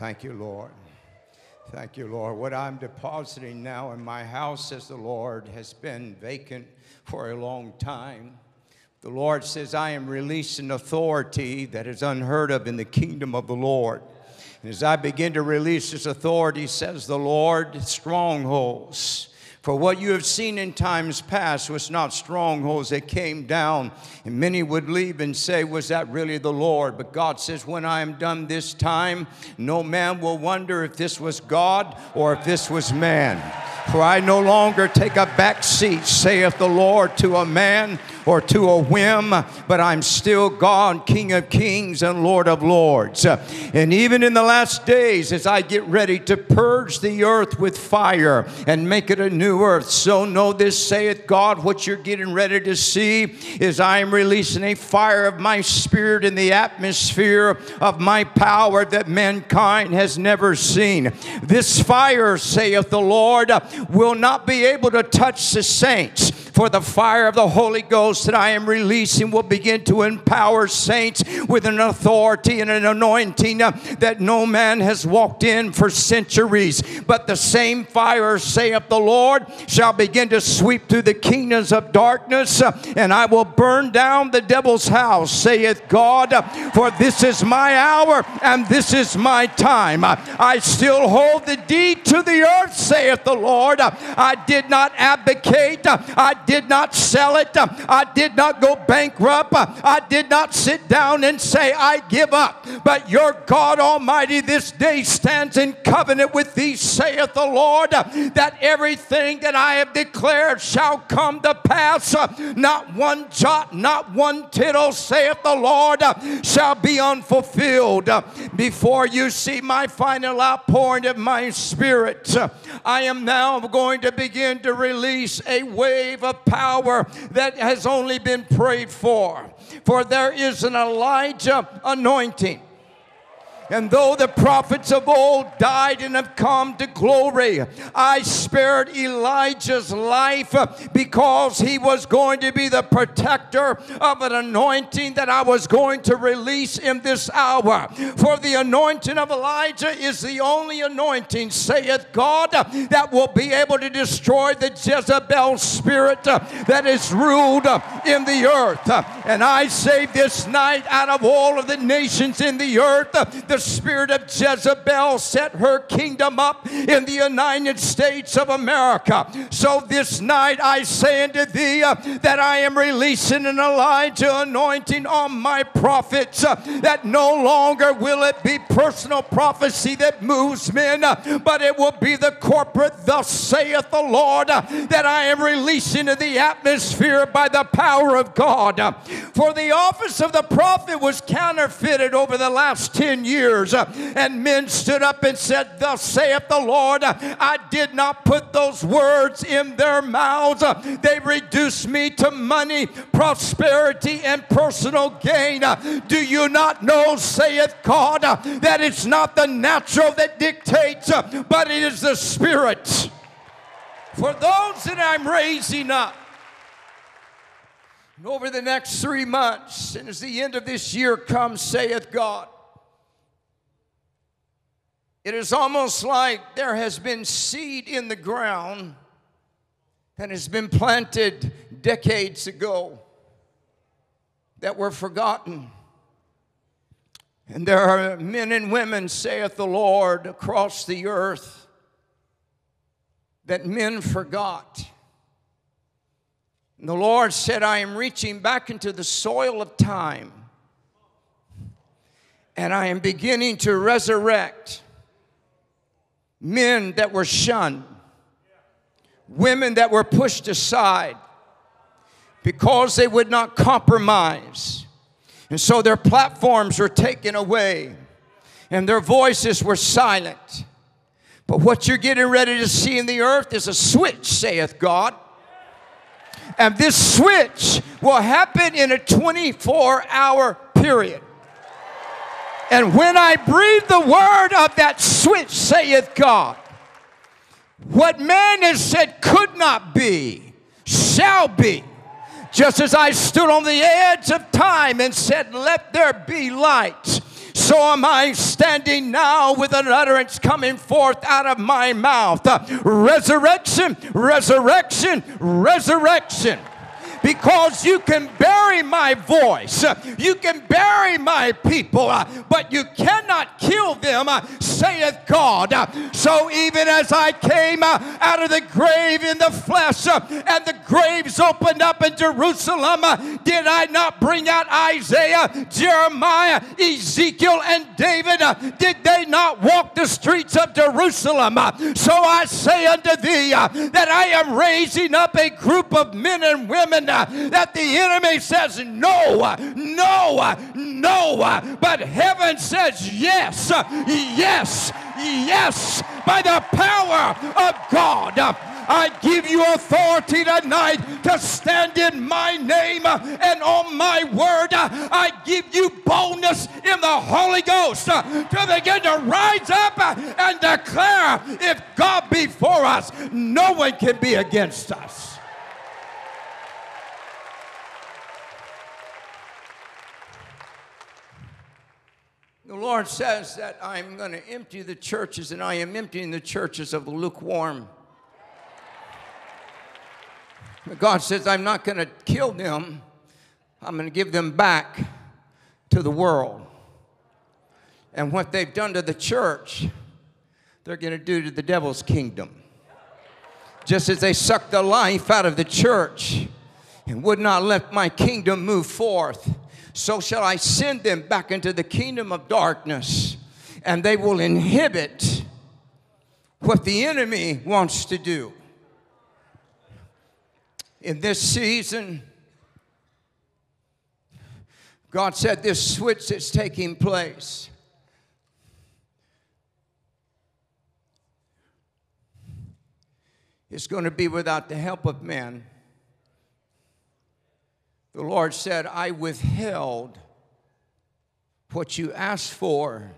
Thank you, Lord. Thank you, Lord. What I'm depositing now in my house, says the Lord, has been vacant for a long time. The Lord says, I am releasing authority that is unheard of in the kingdom of the Lord. And as I begin to release this authority, says the Lord, strongholds for what you have seen in times past was not strongholds that came down, and many would leave and say, Was that really the Lord? But God says, When I am done this time, no man will wonder if this was God or if this was man. For I no longer take a back seat, saith the Lord, to a man or to a whim, but I'm still God, King of kings and Lord of lords. And even in the last days, as I get ready to purge the earth with fire and make it a new earth, so know this, saith God, what you're getting ready to see is I am releasing a fire of my spirit in the atmosphere of my power that mankind has never seen. This fire, saith the Lord, will not be able to touch the saints. For the fire of the Holy Ghost that I am releasing will begin to empower saints with an authority and an anointing uh, that no man has walked in for centuries. But the same fire, saith the Lord, shall begin to sweep through the kingdoms of darkness, uh, and I will burn down the devil's house, saith God. For this is my hour and this is my time. I still hold the deed to the earth, saith the Lord. I did not abdicate. I did not sell it. I did not go bankrupt. I did not sit down and say, I give up. But your God Almighty this day stands in covenant with thee, saith the Lord, that everything that I have declared shall come to pass. Not one jot, not one tittle, saith the Lord, shall be unfulfilled. Before you see my final outpouring of my spirit, I am now going to begin to release a wave of power that has only been prayed for. For there is an Elijah anointing. And though the prophets of old died and have come to glory, I spared Elijah's life because he was going to be the protector of an anointing that I was going to release in this hour. For the anointing of Elijah is the only anointing, saith God, that will be able to destroy the Jezebel spirit that is ruled in the earth. And I say this night, out of all of the nations in the earth, the spirit of Jezebel set her kingdom up in the United States of America. So this night I say unto thee uh, that I am releasing an Elijah anointing on my prophets, uh, that no longer will it be personal prophecy that moves men, uh, but it will be the corporate, thus saith the Lord, uh, that I am releasing to the atmosphere by the power of God. For the office of the prophet was counterfeited over the last 10 years years. And men stood up and said, Thus saith the Lord, I did not put those words in their mouths. They reduced me to money, prosperity, and personal gain. Do you not know, saith God, that it's not the natural that dictates, but it is the spirit? For those that I'm raising up, and over the next three months, and as the end of this year comes, saith God, it is almost like there has been seed in the ground that has been planted decades ago that were forgotten. And there are men and women, saith the Lord, across the earth that men forgot. And the Lord said, I am reaching back into the soil of time and I am beginning to resurrect men that were shunned, women that were pushed aside because they would not compromise. And so their platforms were taken away and their voices were silent. But what you're getting ready to see in the earth is a switch, saith God. And this switch will happen in a 24 hour period. And when I breathe the word of that switch, saith God, what man has said could not be, shall be. Just as I stood on the edge of time and said, Let there be light so am I standing now with an utterance coming forth out of my mouth. Resurrection, resurrection, resurrection because you can bury my voice, you can bury my people, but you cannot kill them, saith God. So even as I came uh, out of the grave in the flesh, uh, and the graves opened up in Jerusalem, uh, did I not bring out Isaiah, Jeremiah, Ezekiel, and David? Did they not walk the streets of Jerusalem? So I say unto thee that I am raising up a group of men and women that the enemy says no, no, no, but heaven says yes, yes, yes, by the power of God. I give you authority tonight to stand in my name and on my word. I give you boldness in the Holy Ghost to begin to rise up and declare if God be for us, no one can be against us. The Lord says that I'm going to empty the churches, and I am emptying the churches of the lukewarm. But God says, I'm not going to kill them, I'm going to give them back to the world. And what they've done to the church, they're going to do to the devil's kingdom. Just as they sucked the life out of the church and would not let my kingdom move forth so shall I send them back into the kingdom of darkness, and they will inhibit what the enemy wants to do. In this season, God said this switch is taking place. It's going to be without the help of men. The Lord said, I withheld what you asked for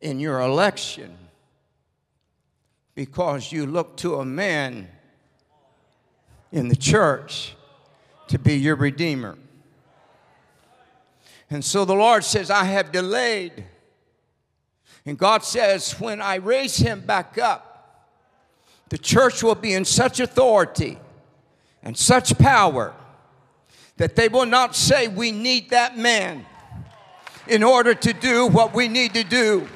in your election because you looked to a man in the church to be your redeemer. And so the Lord says, I have delayed. And God says, when I raise him back up, the church will be in such authority and such power that they will not say, We need that man in order to do what we need to do.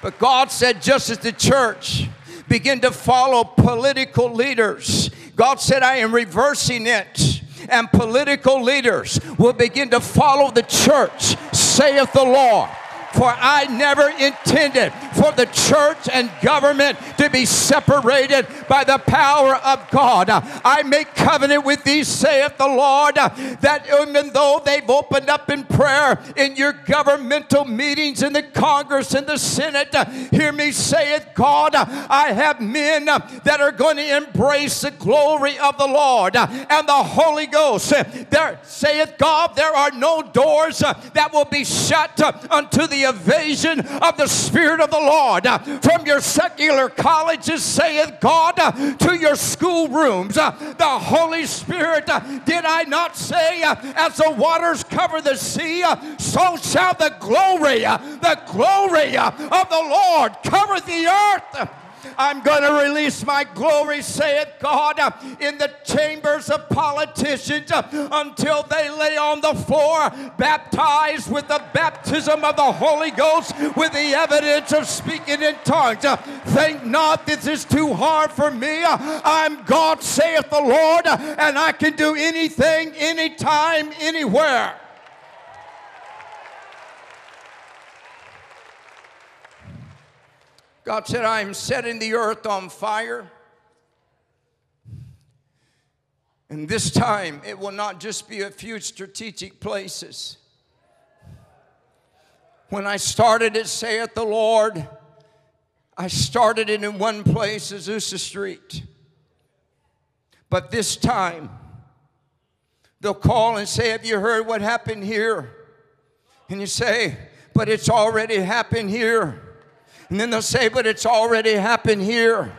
But God said, just as the church began to follow political leaders, God said, I am reversing it. And political leaders will begin to follow the church, saith the Lord. For I never intended for the church and government to be separated by the power of God. I make covenant with thee, saith the Lord, that even though they've opened up in prayer in your governmental meetings in the Congress and the Senate, hear me, saith God, I have men that are going to embrace the glory of the Lord and the Holy Ghost. There, saith God, there are no doors that will be shut unto the evasion of the Spirit of the Lord from your secular colleges, saith God, to your schoolrooms. The Holy Spirit, did I not say, as the waters cover the sea, so shall the glory, the glory of the Lord cover the earth. I'm going to release my glory, saith God, in the chambers of politicians uh, until they lay on the floor, baptized with the baptism of the Holy Ghost, with the evidence of speaking in tongues. Uh, Think not this is too hard for me. Uh, I'm God, saith the Lord, and I can do anything, anytime, anywhere. God said, I am setting the earth on fire. And this time, it will not just be a few strategic places. When I started it, saith the Lord, I started it in one place, Azusa Street. But this time, they'll call and say, Have you heard what happened here? And you say, But it's already happened here. And then they'll say, But it's already happened here.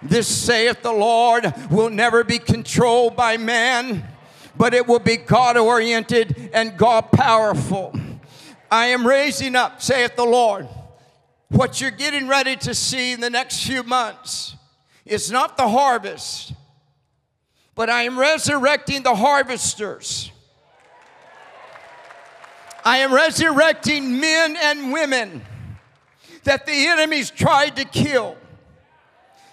This saith the Lord will never be controlled by man, but it will be God oriented and God powerful. I am raising up, saith the Lord. What you're getting ready to see in the next few months is not the harvest, but I am resurrecting the harvesters. I am resurrecting men and women that the enemies tried to kill.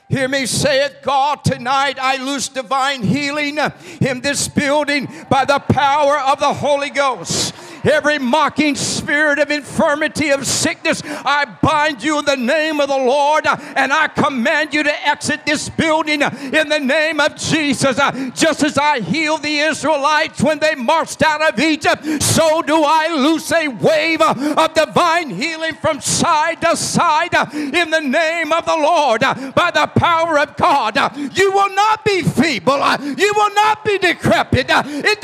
Hear me say it, God. Tonight I loose divine healing in this building by the power of the Holy Ghost every mocking spirit of infirmity, of sickness, I bind you in the name of the Lord and I command you to exit this building in the name of Jesus. Just as I healed the Israelites when they marched out of Egypt, so do I loose a wave of divine healing from side to side in the name of the Lord by the power of God. You will not be feeble, you will not be decrepit. It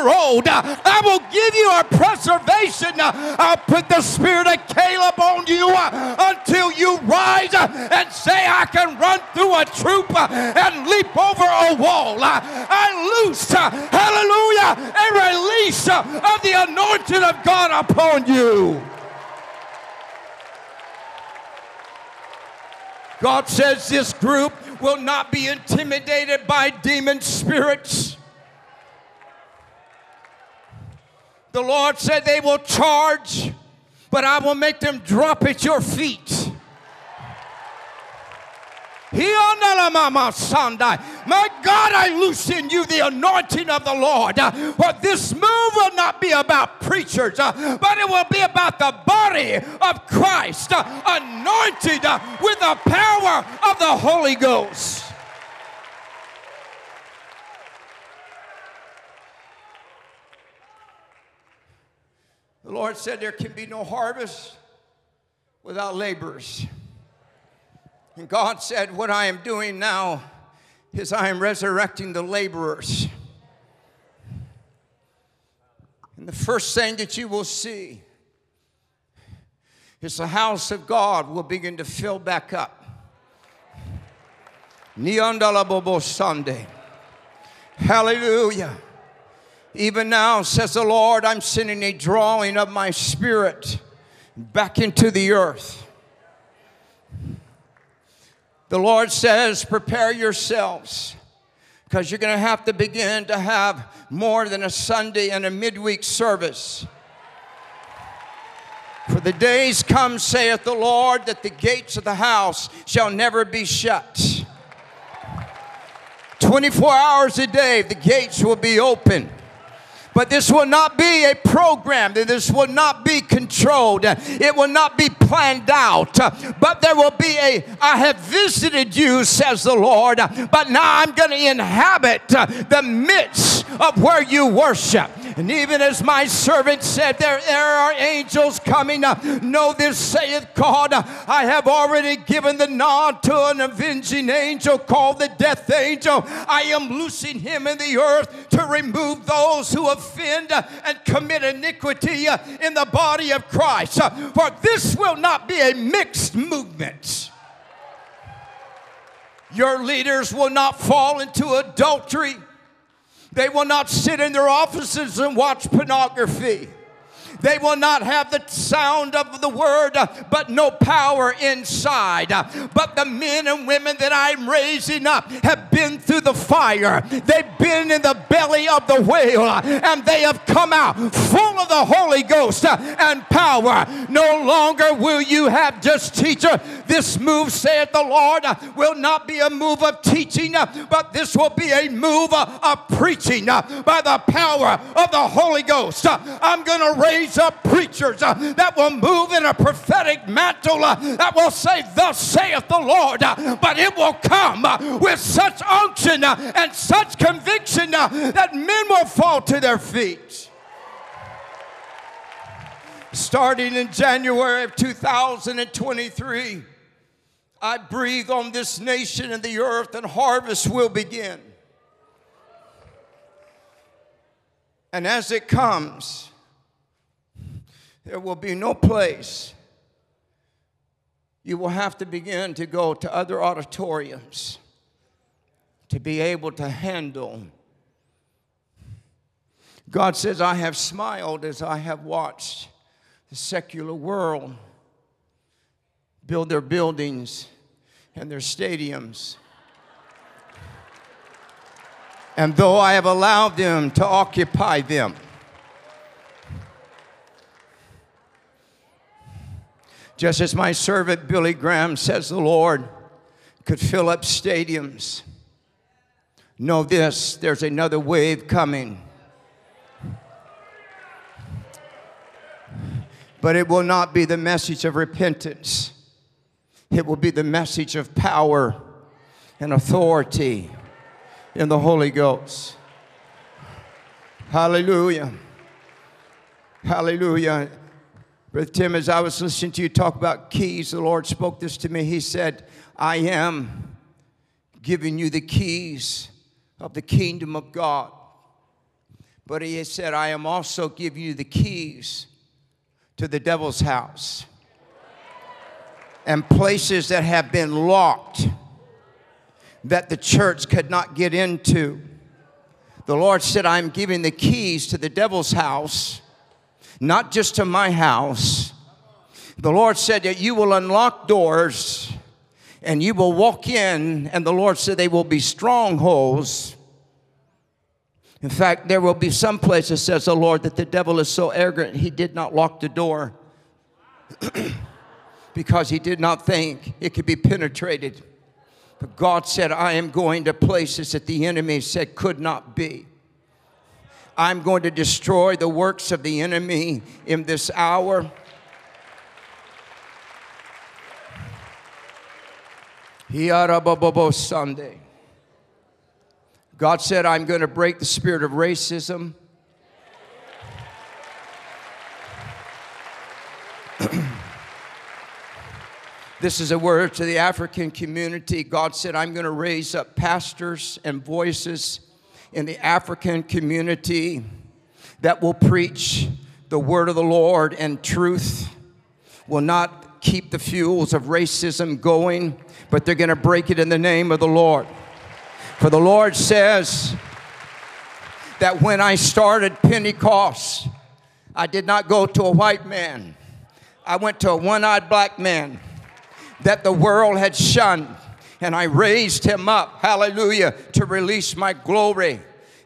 you're old. Uh, I will give you a preservation. Uh, I'll put the spirit of Caleb on you uh, until you rise and say, I can run through a troop and leap over a wall. I loose, hallelujah, a release of the anointing of God upon you. God says this group will not be intimidated by demon spirits. The Lord said they will charge, but I will make them drop at your feet. My God, I loosen you the anointing of the Lord. But this move will not be about preachers, uh, but it will be about the body of Christ, uh, anointed uh, with the power of the Holy Ghost. The Lord said there can be no harvest without laborers. And God said, What I am doing now is I am resurrecting the laborers. And the first thing that you will see is the house of God will begin to fill back up. Sunday. Hallelujah. Even now, says the Lord, I'm sending a drawing of my spirit back into the earth. The Lord says, prepare yourselves because you're going to have to begin to have more than a Sunday and a midweek service. For the days come, saith the Lord, that the gates of the house shall never be shut. 24 hours a day, the gates will be open. But this will not be a program. This will not be controlled. It will not be planned out. But there will be a, I have visited you, says the Lord, but now I'm going to inhabit the midst of where you worship. And even as my servant said, there, there are angels coming. Know this, saith God, I have already given the nod to an avenging angel called the death angel. I am loosing him in the earth to remove those who offend and commit iniquity in the body of Christ. For this will not be a mixed movement. Your leaders will not fall into adultery. They will not sit in their offices and watch pornography. They will not have the sound of the word, uh, but no power inside. Uh, but the men and women that I'm raising up have been through the fire. They've been in the belly of the whale uh, and they have come out full of the Holy Ghost and power. No longer will you have just teacher. This move, saith the Lord, will not be a move of teaching, but this will be a move of preaching by the power of the Holy Ghost. I'm going to raise raise up preachers uh, that will move in a prophetic mantle uh, that will say, Thus saith the Lord. Uh, but it will come uh, with such unction uh, and such conviction uh, that men will fall to their feet. Starting in January of 2023, I breathe on this nation and the earth, and harvest will begin. And as it comes, there will be no place. You will have to begin to go to other auditoriums to be able to handle. God says, I have smiled as I have watched the secular world build their buildings and their stadiums. And though I have allowed them to occupy them, just as my servant Billy Graham says the Lord could fill up stadiums, know this there's another wave coming. But it will not be the message of repentance it will be the message of power and authority in the Holy Ghost. Hallelujah. Hallelujah. Brother Tim, as I was listening to you talk about keys, the Lord spoke this to me. He said, I am giving you the keys of the kingdom of God. But he said, I am also giving you the keys to the devil's house and places that have been locked that the church could not get into. The Lord said, I'm giving the keys to the devil's house, not just to my house. The Lord said that you will unlock doors and you will walk in, and the Lord said they will be strongholds. In fact, there will be some places, says the Lord, that the devil is so arrogant he did not lock the door. because he did not think it could be penetrated. But God said, I am going to places that the enemy said could not be. I'm going to destroy the works of the enemy in this hour. Sunday. God said, I'm going to break the spirit of racism. This is a word to the African community. God said, I'm going to raise up pastors and voices in the African community that will preach the word of the Lord and truth, will not keep the fuels of racism going, but they're going to break it in the name of the Lord. For the Lord says that when I started Pentecost, I did not go to a white man, I went to a one eyed black man that the world had shunned. And I raised him up, hallelujah, to release my glory.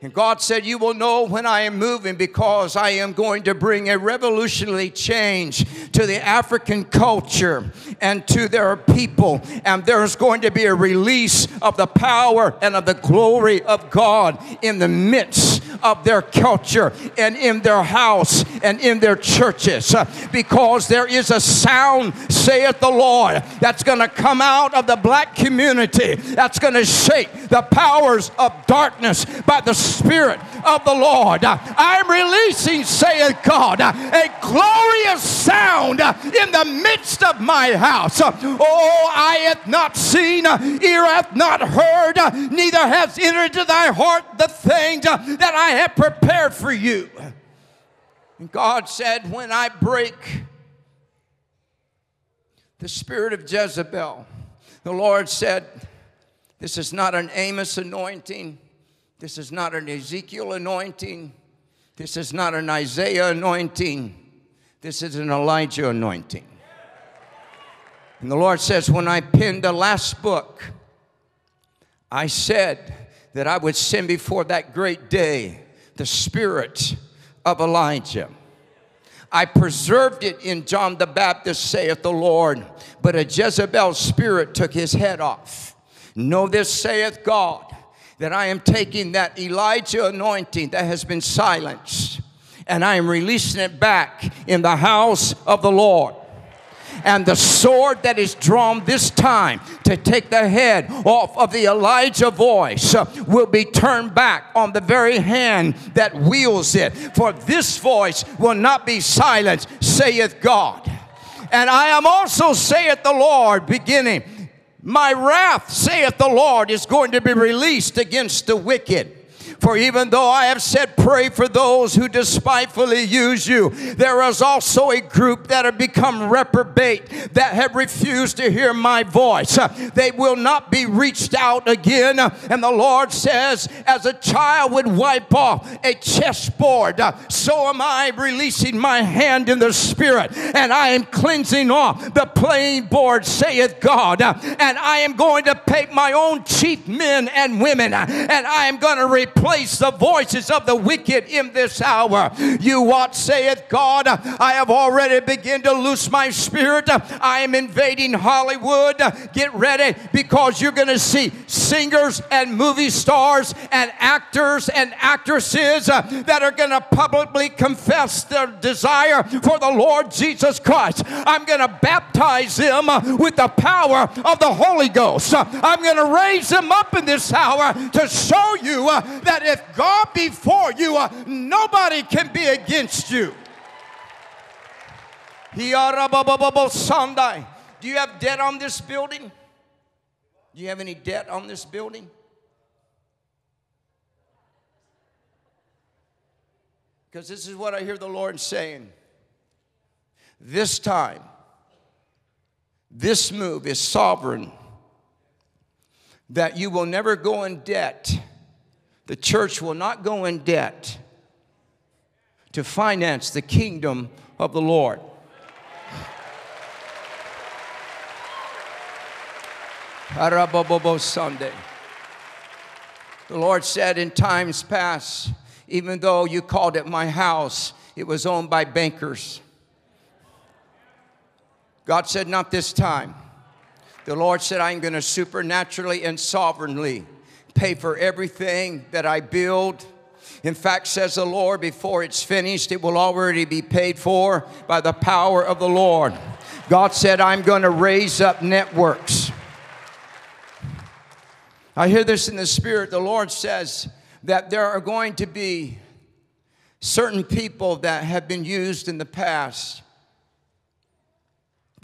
And God said, You will know when I am moving because I am going to bring a revolutionary change to the African culture and to their people. And there's going to be a release of the power and of the glory of God in the midst of their culture and in their house and in their churches. Because there is a sound, saith the Lord, that's going to come out of the black community that's going to shake the powers of darkness by the Spirit of the Lord. I'm releasing, saith God, a glorious sound in the midst of my house. Oh, I have not seen, ear hath not heard, neither has entered into thy heart the things that I have prepared for you. And God said, When I break the spirit of Jezebel, the Lord said, This is not an Amos anointing. This is not an Ezekiel anointing. This is not an Isaiah anointing. This is an Elijah anointing. And the Lord says, When I penned the last book, I said that I would send before that great day the spirit of Elijah. I preserved it in John the Baptist, saith the Lord, but a Jezebel spirit took his head off. Know this, saith God that I am taking that Elijah anointing that has been silenced and I am releasing it back in the house of the Lord. And the sword that is drawn this time to take the head off of the Elijah voice will be turned back on the very hand that wields it. For this voice will not be silenced, saith God. And I am also, saith the Lord, beginning my wrath, saith the Lord, is going to be released against the wicked. For even though I have said, Pray for those who despitefully use you, there is also a group that have become reprobate, that have refused to hear my voice. They will not be reached out again. And the Lord says, As a child would wipe off a chessboard, so am I releasing my hand in the spirit, and I am cleansing off the playing board, saith God. And I am going to take my own chief men and women, and I am going to replace the voices of the wicked in this hour. You what saith God? I have already begun to loose my spirit. I am invading Hollywood. Get ready because you're going to see singers and movie stars and actors and actresses that are going to publicly confess their desire for the Lord Jesus Christ. I'm going to baptize them with the power of the Holy Ghost. I'm going to raise them up in this hour to show you that if God be for you, uh, nobody can be against you. Do you have debt on this building? Do you have any debt on this building? Because this is what I hear the Lord saying. This time, this move is sovereign, that you will never go in debt. The church will not go in debt to finance the kingdom of the Lord. Sunday. The Lord said in times past, even though you called it my house, it was owned by bankers. God said, Not this time. The Lord said, I'm going to supernaturally and sovereignly pay for everything that I build. In fact, says the Lord, before it's finished, it will already be paid for by the power of the Lord. God said, I'm going to raise up networks. I hear this in the Spirit. The Lord says that there are going to be certain people that have been used in the past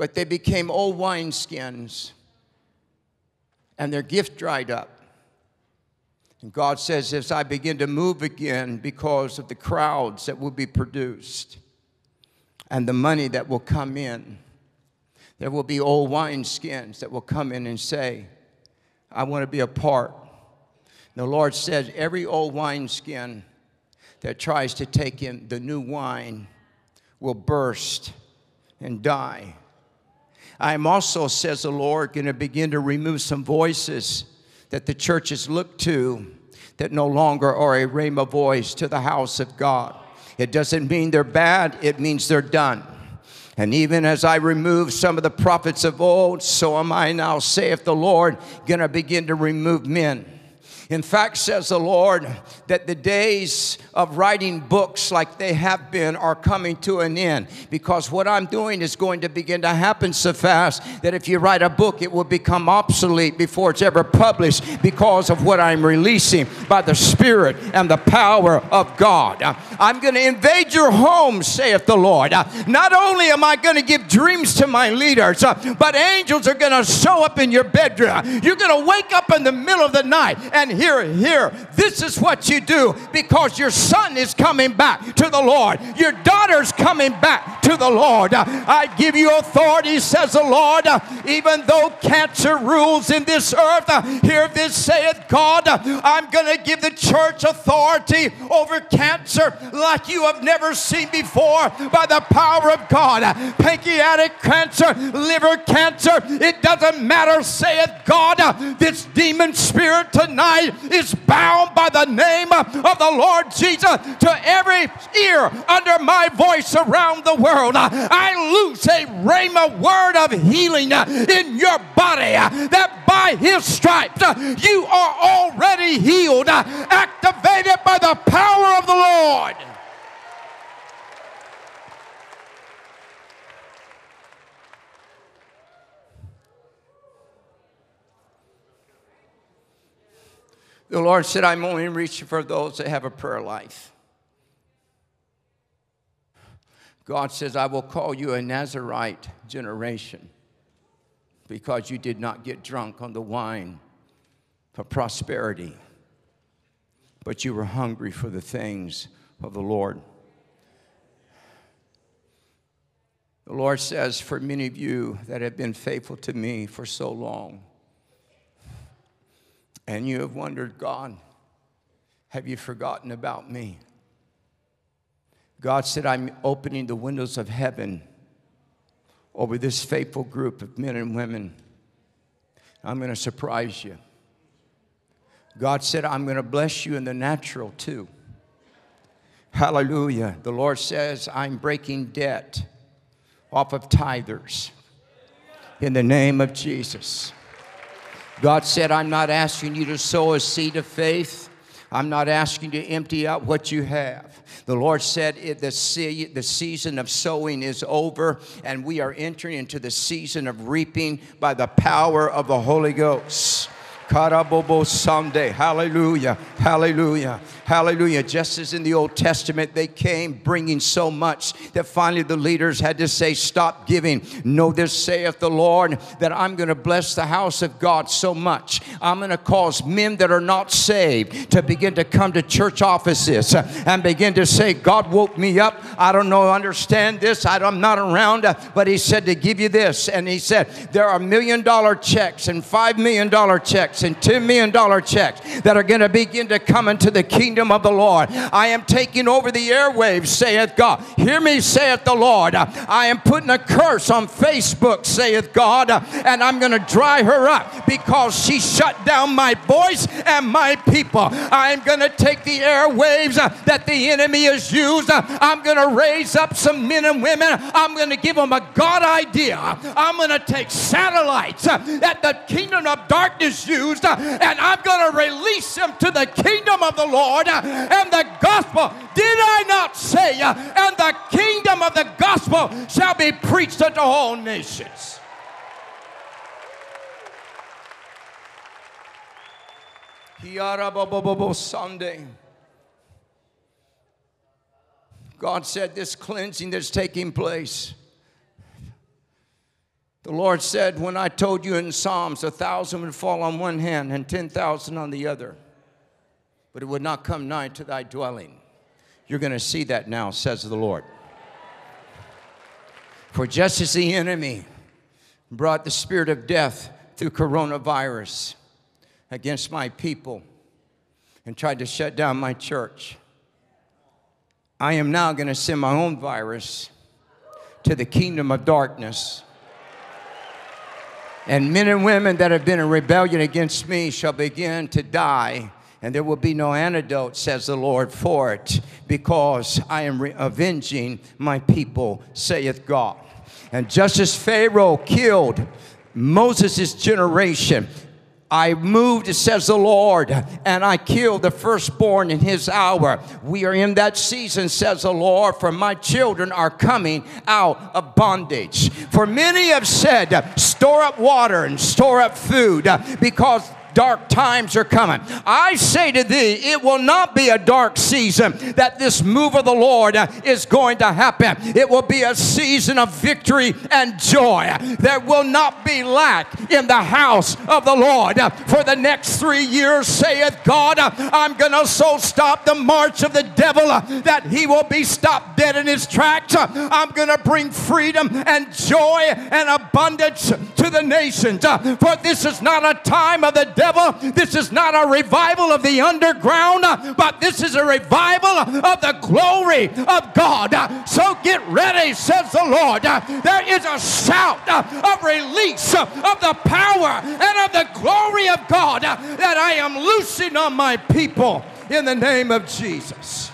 but they became old wineskins and their gift dried up. And God says, as I begin to move again because of the crowds that will be produced and the money that will come in, there will be old wineskins that will come in and say, I want to be a part. And the Lord says, every old wineskin that tries to take in the new wine will burst and die. I am also, says the Lord, going to begin to remove some voices that the churches look to that no longer are a rhema voice to the house of God. It doesn't mean they're bad, it means they're done. And even as I remove some of the prophets of old, so am I now, saith the Lord, gonna begin to remove men in fact, says the Lord, that the days of writing books like they have been are coming to an end because what I'm doing is going to begin to happen so fast that if you write a book, it will become obsolete before it's ever published because of what I'm releasing by the Spirit and the power of God. Uh, I'm going to invade your home, saith the Lord. Uh, not only am I going to give dreams to my leaders, uh, but angels are going to show up in your bedroom. You're going to wake up in the middle of the night and here, here, this is what you do because your son is coming back to the Lord. Your daughter's coming back to the Lord. I give you authority, says the Lord, even though cancer rules in this earth. Hear this, saith God, I'm going to give the church authority over cancer like you have never seen before by the power of God. Pancreatic cancer, liver cancer, it doesn't matter, saith God. This demon spirit tonight is bound by the name of the Lord Jesus to every ear under my voice around the world. I loose a rhema word of healing in your body that by his stripes you are already healed, activated by the power of the Lord. The Lord said, I'm only reaching for those that have a prayer life. God says, I will call you a Nazarite generation because you did not get drunk on the wine for prosperity, but you were hungry for the things of the Lord. The Lord says, for many of you that have been faithful to me for so long, and you have wondered, God, have you forgotten about me? God said, I'm opening the windows of heaven over this faithful group of men and women. I'm going to surprise you. God said, I'm going to bless you in the natural too. Hallelujah. The Lord says, I'm breaking debt off of tithers in the name of Jesus. God said, I'm not asking you to sow a seed of faith. I'm not asking you to empty out what you have. The Lord said the, the season of sowing is over, and we are entering into the season of reaping by the power of the Holy Ghost. Karabobo Sunday. Hallelujah. Hallelujah. Hallelujah. Just as in the Old Testament, they came bringing so much that finally the leaders had to say, Stop giving. Know this saith the Lord, that I'm going to bless the house of God so much. I'm going to cause men that are not saved to begin to come to church offices and begin to say, God woke me up. I don't know, understand this. I'm not around, but He said to give you this. And He said, There are million dollar checks and five million dollar checks and $10 million checks that are going to begin to come into the kingdom of the Lord. I am taking over the airwaves, saith God. Hear me, saith the Lord. I am putting a curse on Facebook, saith God, and I'm going to dry her up because she shut down my voice and my people. I'm going to take the airwaves that the enemy has used. I'm going to raise up some men and women. I'm going to give them a God idea. I'm going to take satellites that the kingdom of darkness used uh, and I'm going to release them to the kingdom of the Lord uh, and the gospel. Did I not say, uh, and the kingdom of the gospel shall be preached unto all nations? Sunday. God said this cleansing that's taking place the Lord said, When I told you in Psalms, a thousand would fall on one hand and 10,000 on the other, but it would not come nigh to thy dwelling. You're going to see that now, says the Lord. For just as the enemy brought the spirit of death through coronavirus against my people and tried to shut down my church, I am now going to send my own virus to the kingdom of darkness and men and women that have been in rebellion against me shall begin to die, and there will be no antidote, says the Lord, for it, because I am re- avenging my people, saith God. And just as Pharaoh killed Moses' generation, I moved, says the Lord, and I killed the firstborn in his hour. We are in that season, says the Lord, for my children are coming out of bondage. For many have said, store up water and store up food because dark times are coming. I say to thee, it will not be a dark season that this move of the Lord uh, is going to happen. It will be a season of victory and joy. There will not be lack in the house of the Lord. For the next three years, saith God, uh, I'm going to so stop the march of the devil uh, that he will be stopped dead in his tracks. I'm going to bring freedom and joy and abundance to the nations. For this is not a time of the devil. This is not a revival of the underground, but this is a revival of the glory of God. So get ready, says the Lord. There is a shout of release of the power and of the glory of God that I am loosing on my people in the name of Jesus.